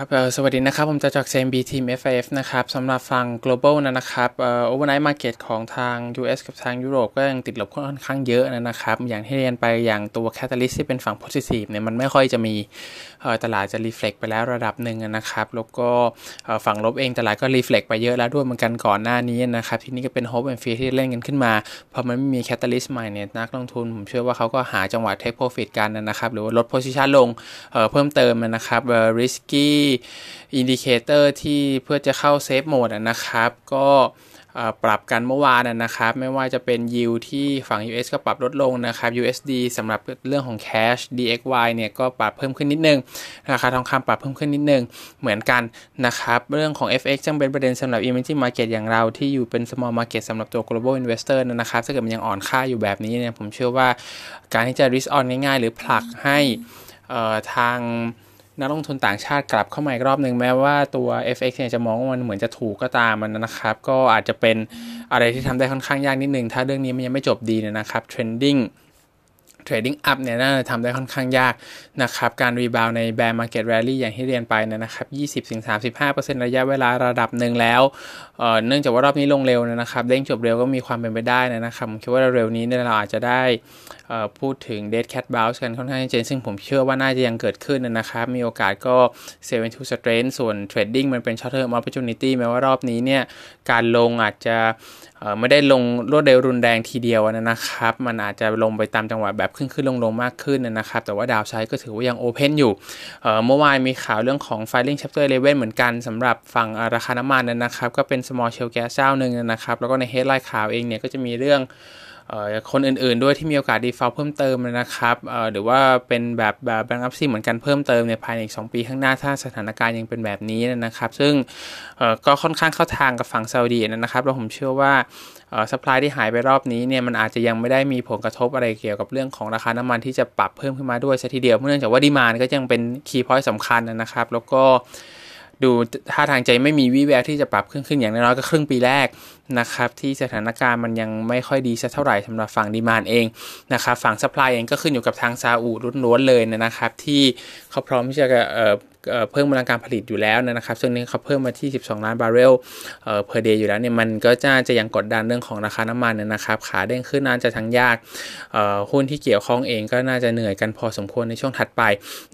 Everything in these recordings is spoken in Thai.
ครับสวัสดีนะครับ ผมจะจาก CMB Team FIF นะครับสำหรับฝั่ง global นะครับเอ่อ overnight market ของทาง US กับทางยุโรปก็ยังติดลบค่อนข้างเยอะนะครับ อย่างที่เรียนไปอย่างตัว catalyst ที่เป็นฝั่ง positive เนี่ยมันไม่ค่อยจะมีตลาดจะ reflect ไปแล้วระดับหนึ่งนะครับ แล้วก็ฝั่งลบเองตลาดก็ reflect ไปเยอะแล้วด้วยเหมือนกันก่อนหน้านี้นะครับ ทีนี้ก็เป็น hope and fear ที่เล่นกันขึ้นมาพอมันไม่มี catalyst ใหม่เนี่ยนักลงทุนผมเชื่อว่าเขาก็หาจังหวะ take profit กันนะครับหรือว่าลด position ลงเพิ่มเติมนะครับ risky indicator ที่เพื่อจะเข้า safe mode นะครับ ก็ปรับกันเมื่อวานนะครับ ไม่ว่าจะเป็นยิวที่ฝั่ง US ก็ปรับลดลงนะครับ USD สำหรับเรื่องของ cash DXY เนี่ยก็ปรับเพิ่มขึ้นนิดนึง ราคาทองคำปรับเพิ่มขึ้นนิดนึง เหมือนกันนะครับ เรื่องของ FX จึงเป็นประเด็นสำหรับ emerging market อย่างเราที่อยู่เป็น small market สำหรับตัว global investor นะครับ ถ้าเกิดมันยังอ่อนค่าอยู่แบบนี้เนี่ยผมเชื่อว่าการที่จะ risk on ง่ายๆ หรือผลักให้ทาง นักลงทุนต่างชาติกลับเข้ามาอีกรอบหนึ่งแม้ว่าตัว FX เนี่ยจะมองว่ามันเหมือนจะถูกก็ตามมันนะครับ ก็อาจจะเป็นอะไรที่ทำได้ค่อนข้างยากนิดนึง ถ้าเรื่องนี้มันยังไม่จบดีนะครับ trending นะครับ trending trading up เนี่ยน่าจะทำได้ค่อนข้างยากนะครับการ rebound ใน bear market rally อย่างที่เรียนไปนะครับ 20-35%ระยะเวลาระดับหนึ่งแล้วเนื่องจากว่ารอบนี้ลงเร็วนะครับเด้งจบเร็วก็มีความเป็นไปได้นะครับผมคิดว่าเร็วนี้เนี่ยเราอาจจะได้พูดถึง dead cat bounce กันค่อนข้างเจนซึ่งผมเชื่อว่าน่าจะยังเกิดขึ้นนะครับ มีโอกาสก็ 7 to strength ส่วน trading มันเป็น short term opportunity แม้ว่ารอบนี้เนี่ยการลงอาจจะไม่ได้ลงรวดเร็วรุนแรงทีเดียวนะครับ มันอาจจะลงไปตามจังหวะแบบขึ้นขึ้นลงลงมากขึ้นนะครับ แต่ว่าดาวไซด์ก็ถือว่ายังโอเพนอยู่ เมื่อวานมีข่าวเรื่องของ filing chapter 11 เหมือนกันสำหรับฝั่งราคาน้ำมันนะครับ ก็เป็น small shell gas เจ้าหนึ่งนะครับ แล้วก็ใน headline ข่าวเองเนี่ยก็จะมีเรื่อง คนอื่นๆ ด้วยที่มีโอกาส default เพิ่มเติมนะครับหรือว่าเป็นแบบแบบ bankruptcy เหมือนกันเพิ่มเติมในภายในอีก 2 ปีข้างหน้าถ้าสถานการณ์ยังเป็นแบบนี้นะครับ ซึ่งก็ค่อนข้างเข้าทางกับฝั่งซาอุดีนะครับแล้วผมเชื่อว่า supply ที่หายไปรอบนี้เนี่ยมันอาจจะยังไม่ได้มีผลกระทบอะไรเกี่ยวกับเรื่องของราคาน้ำมันที่จะปรับเพิ่มขึ้นมาด้วยซะทีเดียวเนื่องจากว่า demand ก็ยังเป็น key point สำคัญนะครับ แล้วก็ ดูท่าทางจะไม่มีวิแววที่จะปรับขึ้นขึ้นอย่างน้อยก็ครึ่งปีแรกนะครับที่สถานการณ์มันยังไม่ค่อยดีสักเท่าไหร่สำหรับฝั่ง demand เองนะครับฝั่ง supply เองก็ขึ้นอยู่กับทางซาอุล้วนๆเลยนะครับที่เขาพร้อมที่จะ เพิ่มกำลังการผลิตอยู่แล้วนะครับ ซึ่งนี้เขาเพิ่มมาที่ 12 ล้านบาร์เรลเอ่อ per day อยู่แล้วเนี่ยมันก็จะจะยังกดดันเรื่องของราคาน้ำมันนะครับ ขาเด้งขึ้นน่าจะทั้งยากเอ่อหุ้นที่เกี่ยวข้องเองก็น่าจะเหนื่อยกันพอสมควรในช่วงถัดไป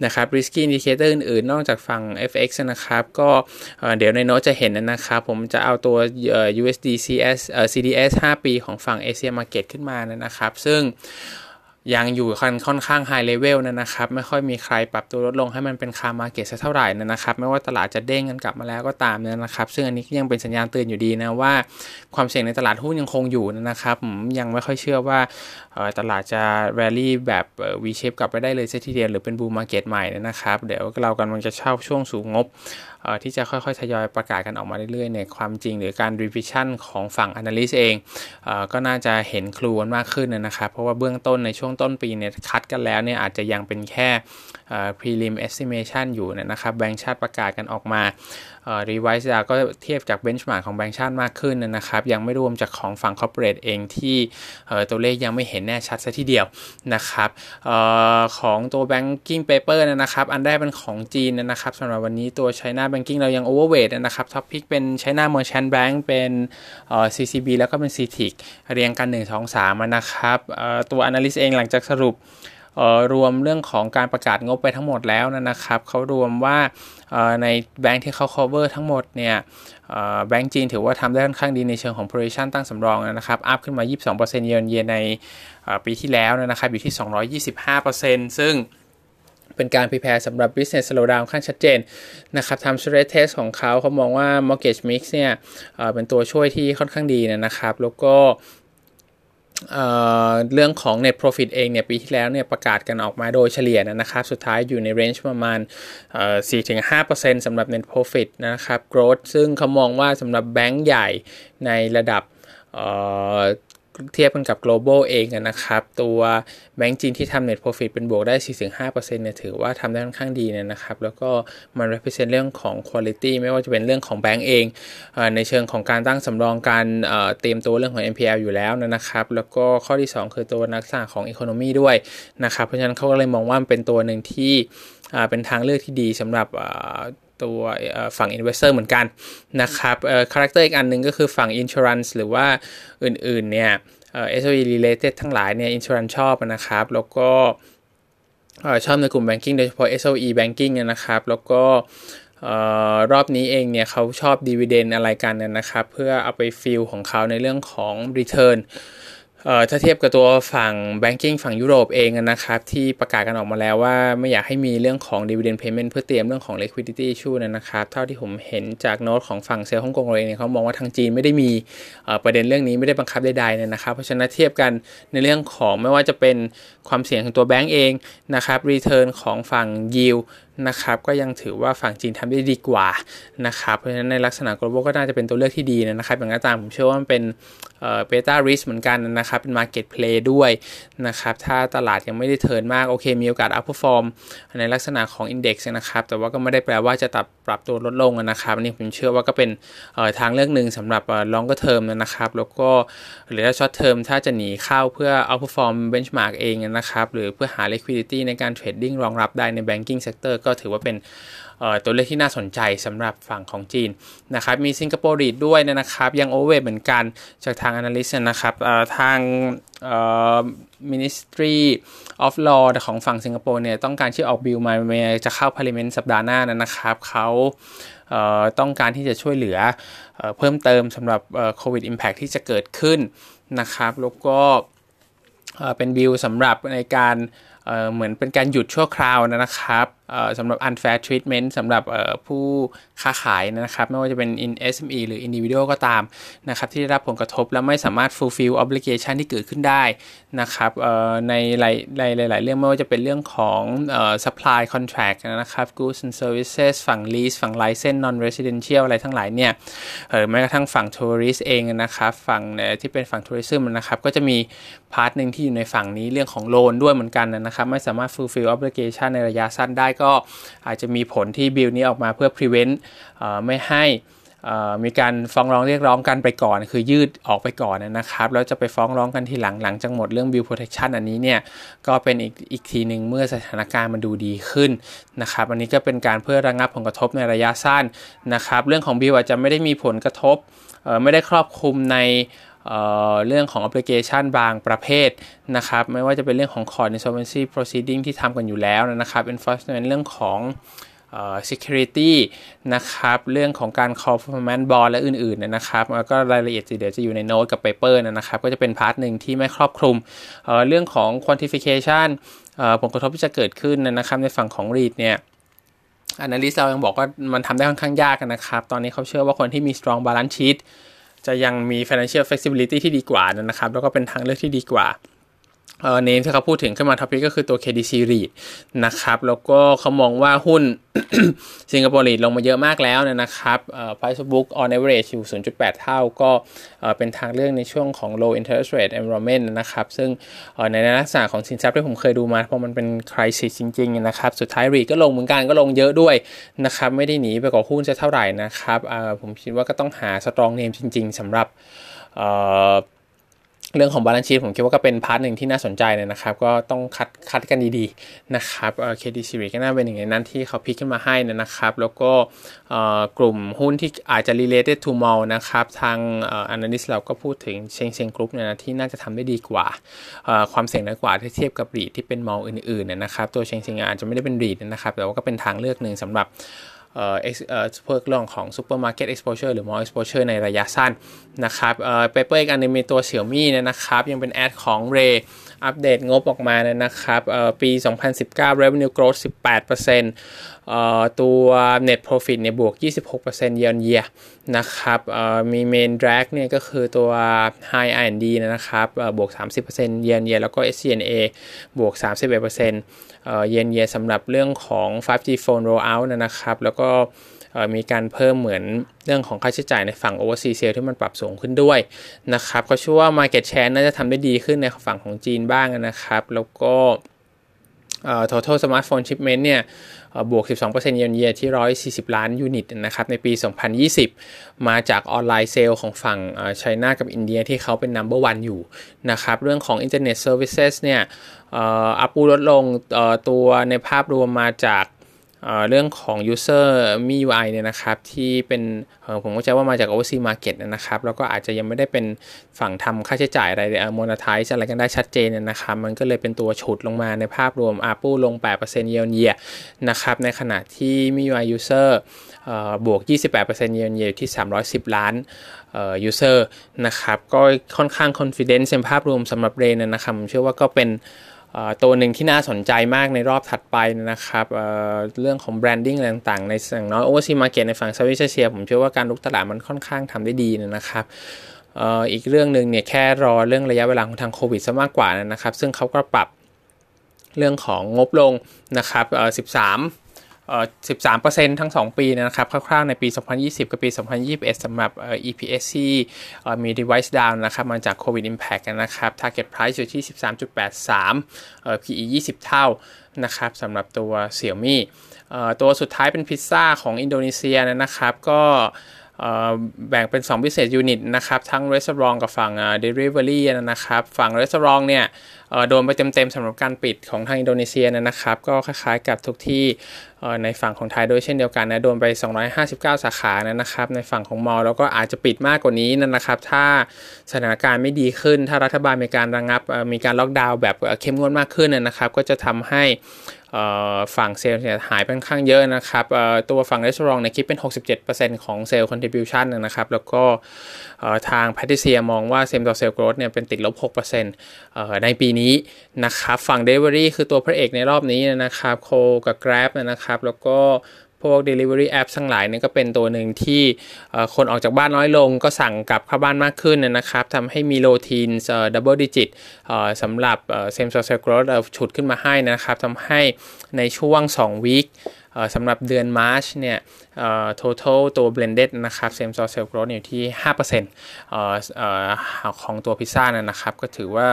นะครับ risky indicator อื่นๆ นอกจากฝั่ง FX นะครับ ก็เดี๋ยวในโน้ตจะเห็นนะครับ ผมจะเอาตัว USD CS CDS 5 ปีของฝั่ง Asia Market ขึ้นมานะครับ ซึ่ง ยังอยู่ค่อนข้างไฮเลเวลนะครับ ไม่ค่อยมีใครปรับตัวลดลงให้มันเป็น calm market สักเท่าไหร่นะครับ ไม่ว่าตลาดจะเด้งกันกลับมาแล้วก็ตามนี่ยนะครับ ซึ่งอันนี้ยังเป็นสัญญาณเตือนอยู่ดีนะว่า ความเสี่ยงในตลาดหุ้นยังคงอยู่นะครับผมยังไม่ค่อยเชื่อว่าตลาดจะแรลลี่แบบ V shape กลับไปได้เลยเสียทีเดียวหรือเป็น bull market ใหม่นะครับ เดี๋ยวเรากำลังจะเข้าช่วงฤดูงบ ที่จะค่อยๆทยอยประกาศกันออกมาเรื่อยๆเนี่ยความจริงหรือการ revision ของฝั่ง analyst เองเอก็น่าจะเห็น clue มากขึ้นนะครับ เพราะว่าเบื้องต้นในช่วงต้นปีเนี่ยคาดกันแล้วเนี่ยอาจจะยังเป็นแค่ prelim estimation อยู่นะครับแบงค์ชาติประกาศกันออกมา revise down ก็เทียบจาก benchmark ของแบงค์ชาติมากขึ้นนะครับ ยังไม่รวมจากของฝั่ง corporate เองที่ตัวเลขยังไม่เห็นแน่ชัดซะทีเดียวนะครับออของตัว banking paper นะครับอันแรกเป็นของจีนนะครับสำหรับวันนี้ตัว China Banking เรายัง overweight นะครับท็อปพิกเป็น China Merchant Bank เป็น CCB แล้วก็เป็น CITIC เรียงกัน 1 2 3นะครับตัว analyst เองหลังจากสรุป รวมเรื่องของการประกาศงบไปทั้งหมดแล้วนะครับเขารวมว่าในแบงค์ที่เขา cover ทั้งหมดเนี่ยแบงค์จีนถือว่าทำได้ค่อนข้างดีในเชิงของ provision ตั้งสำรองนะครับ อัพขึ้นมา 22%เยนเยนในปีที่แล้วนะครับ อยู่ที่ 225%ซึ่งเป็นการพิแพร์สำหรับ business slowdown ขั้นชัดเจนนะครับทำ stress test ของเขาเขามองว่า mortgage mix เนี่ยเป็นตัวช่วยที่ค่อนข้างดีนะครับ แล้วก็ เรื่องของ net profit เองเนี่ยปีที่แล้วเนี่ยประกาศกันออกมาโดยเฉลี่ยนะครับสุดท้ายอยู่ในเรนจ์ประมาณ 4-5%สำหรับ net profit นะครับ growth ซึ่งเขามองว่าสำหรับแบงก์ใหญ่ในระดับ เทียบกันกับ global เองนะครับ ตัวแบงก์จีนที่ทำ net profit เป็นบวกได้ 4-5%เนี่ยถือว่าทำได้ค่อนข้างดีนะครับ แล้วก็มัน represent เรื่องของ quality ไม่ว่าจะเป็นเรื่องของแบงก์เองในเชิงของการตั้งสำรองการเตรียมตัวเรื่องของ NPL อยู่แล้วนะครับ แล้วก็ข้อที่ 2 คือตัวนักษาของ economy ด้วยนะครับ เพราะฉะนั้นเขาก็เลยมองว่ามันเป็นตัวหนึ่งที่เป็นทางเลือกที่ดีสำหรับ ตัวฝั่ง investor เหมือนกันนะครับ character อีกอันหนึ่งก็คือฝั่ง insurance หรือว่าอื่นๆเนี่ย SOE related ทั้งหลายเนี่ย insurance ชอบนะครับ แล้วก็ชอบในกลุ่ม banking โดยเฉพาะ SOE banking นะครับ แล้วก็รอบนี้เองเนี่ยเขาชอบ dividend อะไรกันนะครับ เพื่อเอาไป fill ของเขาในเรื่องของ return ถ้าเทียบกับตัวฝั่ง banking ฝั่งยุโรปเองนะครับ ที่ประกาศกันออกมาแล้วว่าไม่อยากให้มีเรื่องของ dividend payment เพื่อเตรียมเรื่องของ liquidity issue นะครับ เท่าที่ผมเห็นจากโน้ตของฝั่งเซลล์ฮ่องกงเองเนี่ยเขามองว่าทางจีนไม่ได้มีประเด็นเรื่องนี้ไม่ได้บังคับใดๆนะครับ เพราะฉะนั้นเทียบกันในเรื่องของไม่ว่าจะเป็นความเสี่ยงของตัวแบงก์เองนะครับ return ของฝั่ง yield นะครับก็ยังถือว่าฝั่งจีนทำได้ดีกว่านะครับเพราะฉะนั้นในลักษณะ global ก็น่าจะเป็นตัวเลือกที่ดีนะครับอย่างไรตามผมเชื่อว่ามันเป็นเบต้าริสเหมือนกันนะครับ เป็น market play ด้วยนะครับถ้าตลาดยังไม่ได้เทินมากโอเคมีโอกาส outperform ในลักษณะของ index นะครับแต่ว่าก็ไม่ได้แปลว่าจะตับปรับตัวลดลงนะครับอันนี้ผมเชื่อว่าก็เป็นทางเลือกหนึ่งสำหรับ long term นะครับ แล้วก็หรือถ้า short term ถ้าจะหนีเข้าเพื่อ outperform benchmark เองนะครับหรือเพื่อหา liquidity ในการ trading รองรับได้ใน banking sector ก็ถือว่าเป็นตัวเลขที่น่าสนใจสำหรับฝั่งของจีนนะครับมีสิงคโปร์รีดด้วยนะครับ ยังโอเวอร์เหมือนกันจากทาง analyst นะครับทาง Ministry of Law ของฝั่งสิงคโปร์เนี่ยต้องการที่ออกบิลมาจะเข้า Parliament สัปดาห์หน้านะครับเขาต้องการที่จะช่วยเหลือเพิ่มเติมสำหรับโควิดอิมแพคที่จะเกิดขึ้นนะครับ แล้วก็เป็นบิลสำหรับในการเหมือนเป็นการหยุดชั่วคราวนะครับสำหรับ unfair treatment สำหรับผู้ค้าขายนะครับ ไม่ว่าจะเป็น in SME หรือ individual ก็ตามนะครับ ที่ได้รับผลกระทบและไม่สามารถ fulfill obligation ที่เกิดขึ้นได้นะครับในหลายหลาย ๆ เรื่องไม่ว่าจะเป็นเรื่องของ supply contract นะครับ goods and services ฝั่ง lease ฝั่ง license non residential อะไรทั้งหลายเนี่ยแม้กระทั่งฝั่ง tourist เองนะครับ ฝั่งที่เป็นฝั่ง tourism นะครับ ก็จะมี part หนึ่งที่อยู่ในฝั่งนี้เรื่องของ loan ด้วยเหมือนกันนะครับ ไม่สามารถ fulfill obligation ในระยะสั้นได้ก็อาจจะมีผลที่บิลนี้ออกมาเพื่อ prevent ไม่ให้มีการฟ้องร้องเรียกร้องกันไปก่อน คือยืดออกไปก่อนนะครับ แล้วจะไปฟ้องร้องกันทีหลังหลังจากหมดเรื่อง bill protection อันนี้เนี่ย ก็เป็นอีกอีกทีหนึ่งเมื่อสถานการณ์มันดูดีขึ้นนะครับ อันนี้ก็เป็นการเพื่อระงับผลกระทบในระยะสั้นนะครับ เรื่องของบิลอาจจะไม่ได้มีผลกระทบไม่ได้ครอบคลุมใน เรื่องของ application บางประเภทนะครับ ไม่ว่าจะเป็นเรื่องของ court insolvency proceeding ที่ทำกันอยู่แล้วนะครับ enforcement เรื่องของ security นะครับ เรื่องของการ call performance bond และอื่น ๆ นะครับ แล้วก็รายละเอียดเดี๋ยวจะอยู่ในโน้ตกับ paper นะครับ ก็จะเป็น part หนึ่งที่ไม่ครอบคลุมเรื่องของ quantification ผลกระทบที่จะเกิดขึ้นนะครับ ในฝั่งของ REIT เนี่ย analyst เรายังบอกว่ามันทำได้ค่อนข้างยากนะครับ ตอนนี้เขาเชื่อว่าคนที่มี strong balance sheet จะยังมี financial flexibility ที่ดีกว่านะครับ แล้วก็เป็นทางเลือกที่ดีกว่า name ที่เขาพูดถึงขึ้นมา top pick ก็คือตัว KDC REIT นะครับ แล้วก็เขามองว่าหุ้นสิงคโปร์ REIT ลงมาเยอะมากแล้วนะครับเอ่อ price book on average อยู่ 0.8 เท่าก็เป็นทางเลือกในช่วงของ low interest rate environment นะครับ ซึ่งในลักษณะของสินทรัพย์ที่ผมเคยดูมา เพราะมันเป็น crisis จริง ๆ นะครับ สุดท้าย REIT ก็ลงเหมือนกันก็ลงเยอะด้วยนะครับ ไม่ได้หนีไปกว่าหุ้นจะเท่าไหร่นะครับ ผมคิดว่าก็ต้องหา strong name จริง ๆสำหรับ เรื่องของ balance sheet ผมคิดว่าก็เป็น part หนึ่งที่น่าสนใจเลยนะครับ ก็ต้องคัดคัดกันดีๆนะครับเอ่อ KDC REIT ก็น่าเป็นหนึ่งในนั้นที่เขา pick ขึ้นมาให้นะครับ แล้วก็กลุ่มหุ้นที่อาจจะ related to mall นะครับทาง analyst เราก็พูดถึง Sheng Siong Group เนี่ยนะที่น่าจะทำได้ดีกว่า ความเสี่ยงน้อยกว่าถ้าเทียบกับ REIT ที่เป็น mall อื่นๆนะครับตัว Sheng Siong อาจจะไม่ได้เป็น REIT นะครับแต่ว่าก็เป็นทางเลือกหนึ่งสำหรับ เอ่อเอ่อเพื่อเรื่องของ supermarket exposure หรือ mall exposure ในระยะสั้นนะครับเอ่อ paper อีกอันนึงมีตัว Xiaomi นะครับ ยังเป็น add ของ Ray อัปเดตงบออกมานะครับปี 2019 revenue growth 18%ตัว net profit เนี่ยบวก 26% year on year นะครับมี main drag เนี่ยก็คือตัว high R&D นะครับบวก 30% year on year แล้วก็ SG&A บวก 31%เอ่อ year on year สำหรับเรื่องของ 5G phone rollout นะครับ แล้วก็ มีการเพิ่มเหมือนเรื่องของค่าใช้จ่ายในฝั่ง overseas sale ที่มันปรับสูงขึ้นด้วยนะครับเขาเชื่อว่า market share น่าจะทำได้ดีขึ้นในฝั่งของจีนบ้างนะครับ แล้วก็ total smartphone shipment เนี่ยบวก 12%เยนเยียที่ 140 ล้านยูนิตนะครับในปี 2020 มาจากออนไลน์เซลล์ของฝั่งไชน่ากับอินเดียที่เขาเป็น number one อยู่นะครับเรื่องของ Internet Services เนี่ยอัพปูลดลงตัวในภาพรวมมาจาก เรื่องของ user มี UI เนี่ยนะครับที่เป็นผมก็จว่ามาจาก o v e r s e a market นะครับแล้วก็อาจจะยังไม่ได้เป็นฝั่งทำค่าใช้จ่ายอะไร monetize อะไรกันได้ชัดเจนนะครับมันก็เลยเป็นตัวฉุดลงมาในภาพรวม ARPU ลง 8% year on year นะครับในขณะที่มี UI user บวก 28% year on year ที่ 310 ล้าน user นะครับ ก็ค่อนข้าง confidence ในภาพรวมสำหรับเรนนะครับ ผมเชื่อว่าก็เป็น ตัวหนึ่งที่น่าสนใจมากในรอบถัดไปนะครับเเรื่องของ branding ต่างๆ ในสั่งน้อย overseas market ในฝั่ง Southeast Asia ผมเชื่อว่าการรุกตลาดมันค่อนข้างทำได้ดีนะครับอีกเรื่องหนึ่งเนี่ยแค่รอเรื่องระยะเวลาของทางโควิดซะมากกว่านะครับ ซึ่งเขาก็ปรับเรื่องของงบลงนะครับ 13 13%ทั้ง 2 ปีนะครับคร่าวๆในปี 2020 กับปี 2021สำหรับ EPS ที่มี revise down นะครับมาจาก COVID impact นะครับ target price อยู่ที่ 13.83 PE 20 เท่านะครับสำหรับตัว Xiaomi ตัวสุดท้ายเป็นพิซซ่าของอินโดนีเซียนะครับก็ แบ่งเป็น2 business unit นะครับ ทั้ง restaurant กับฝั่ง delivery นะครับ ฝั่ง restaurant เนี่ยโดนไปเต็มๆสำหรับการปิดของทางอินโดนีเซียนะครับ ก็คล้ายๆกับทุกที่ในฝั่งของไทยด้วยเช่นเดียวกันนะโดนไป 259 สาขานะครับ ในฝั่งของมอลแล้วก็อาจจะปิดมากกว่านี้นะครับ ถ้าสถานการณ์ไม่ดีขึ้น ถ้ารัฐบาลมีการระงับมีการล็อกดาวน์แบบเข้มงวดมากขึ้นนะครับ ก็จะทำให้ ฝั่งเซลล์เนี่ยหายไปค่อนข้างเยอะนะครับตัวฝั่ง restaurant เนี่ยคิดเป็น 67%ของ sales contribution นะครับ แล้วก็ทาง Patricia มองว่า same store sales growth เนี่ยเป็นติดลบ 6%ในปีนี้นะครับ ฝั่งเดลิเวอรี่คือตัวพระเอกในรอบนี้นะครับ Go กับ Grab นะครับ แล้วก็ พวก Delivery App ทั้งหลายนี่ก็เป็นตัวหนึ่งที่คนออกจากบ้านน้อยลง ก็สั่งกลับเข้าบ้านมากขึ้นนะครับทำให้มี low teen double digit สำหรับ same store sales growth ฉุดขึ้นมาให้นะครับทำให้ในช่วง2 week สำหรับเดือน March เนี่ย total ตัว blended นะครับ same store sales growth อยู่ที่ 5%ของตัวพิซซ่านะครับ ก็ถือว่า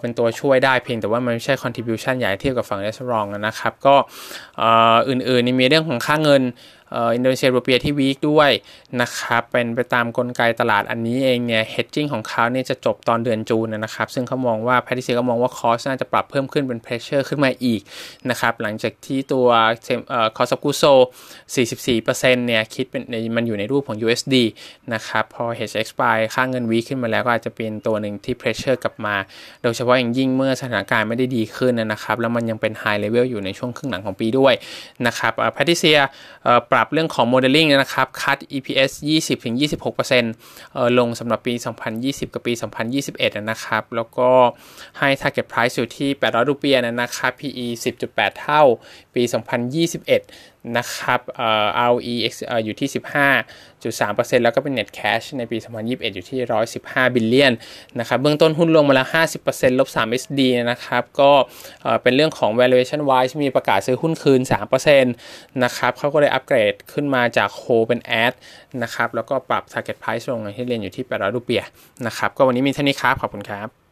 เป็นตัวช่วยได้เพียงแต่ว่ามันไม่ใช่ contribution ใหญ่เทียบกับฝั่ง restaurant นะครับ ก็อื่นๆนี่มีเรื่องของค่าเงินอินโดนีเซียรูเปียที่ weak ด้วยนะครับ เป็นไปตามกลไกตลาดอันนี้เองเนี่ย hedging ของเขาเนี่ยจะจบตอนเดือน June นะครับ ซึ่งเขามองว่า Patricia ก็มองว่า cost น่าจะปรับเพิ่มขึ้นเป็น pressure ขึ้นมาอีกนะครับ หลังจากที่ตัวคอสกูโซ44%เนี่ยคิดเป็นมันอยู่ในรูปของ USD นะครับพอ HX ไปค่าเงินวีขึ้นมาแล้วก็อาจจะเป็นตัวหนึ่งที่ pressure กลับมา โดยเฉพาะอย่างยิ่งเมื่อสถานการณ์ไม่ได้ดีขึ้นนะครับแล้วมันยังเป็น high level อยู่ในช่วงครึ่งหลังของปีด้วยนะครับ Patricia ปรับเรื่องของโมเดลลิ่งนะครับคัด EPS 20-26%ลงสำหรับปี 2020 กับปี 2021 นะครับแล้วก็ให้ target price อยู่ที่ 800 รูเปียนะครับ PE 10.8 เท่าปี 2021 นะครับเอ่อ ROE อยู่ที่ 15.3%แล้วก็เป็น net cash ในปี 2021 อยู่ที่ 115 billion นะครับเบื้องต้นหุ้นลงมาแล้ว 50%ลบ 3 SD นะครับก็เป็นเรื่องของ valuation wise มีประกาศซื้อหุ้นคืน 3%นะครับเขาก็เลยอัปเกรดขึ้นมาจากโคเป็น add นะครับแล้วก็ปรับ target price ลงที่เรียนอยู่ที่ 800 รูเปียนะครับก็วันนี้มีเท่านี้ครับ ขอบคุณครับ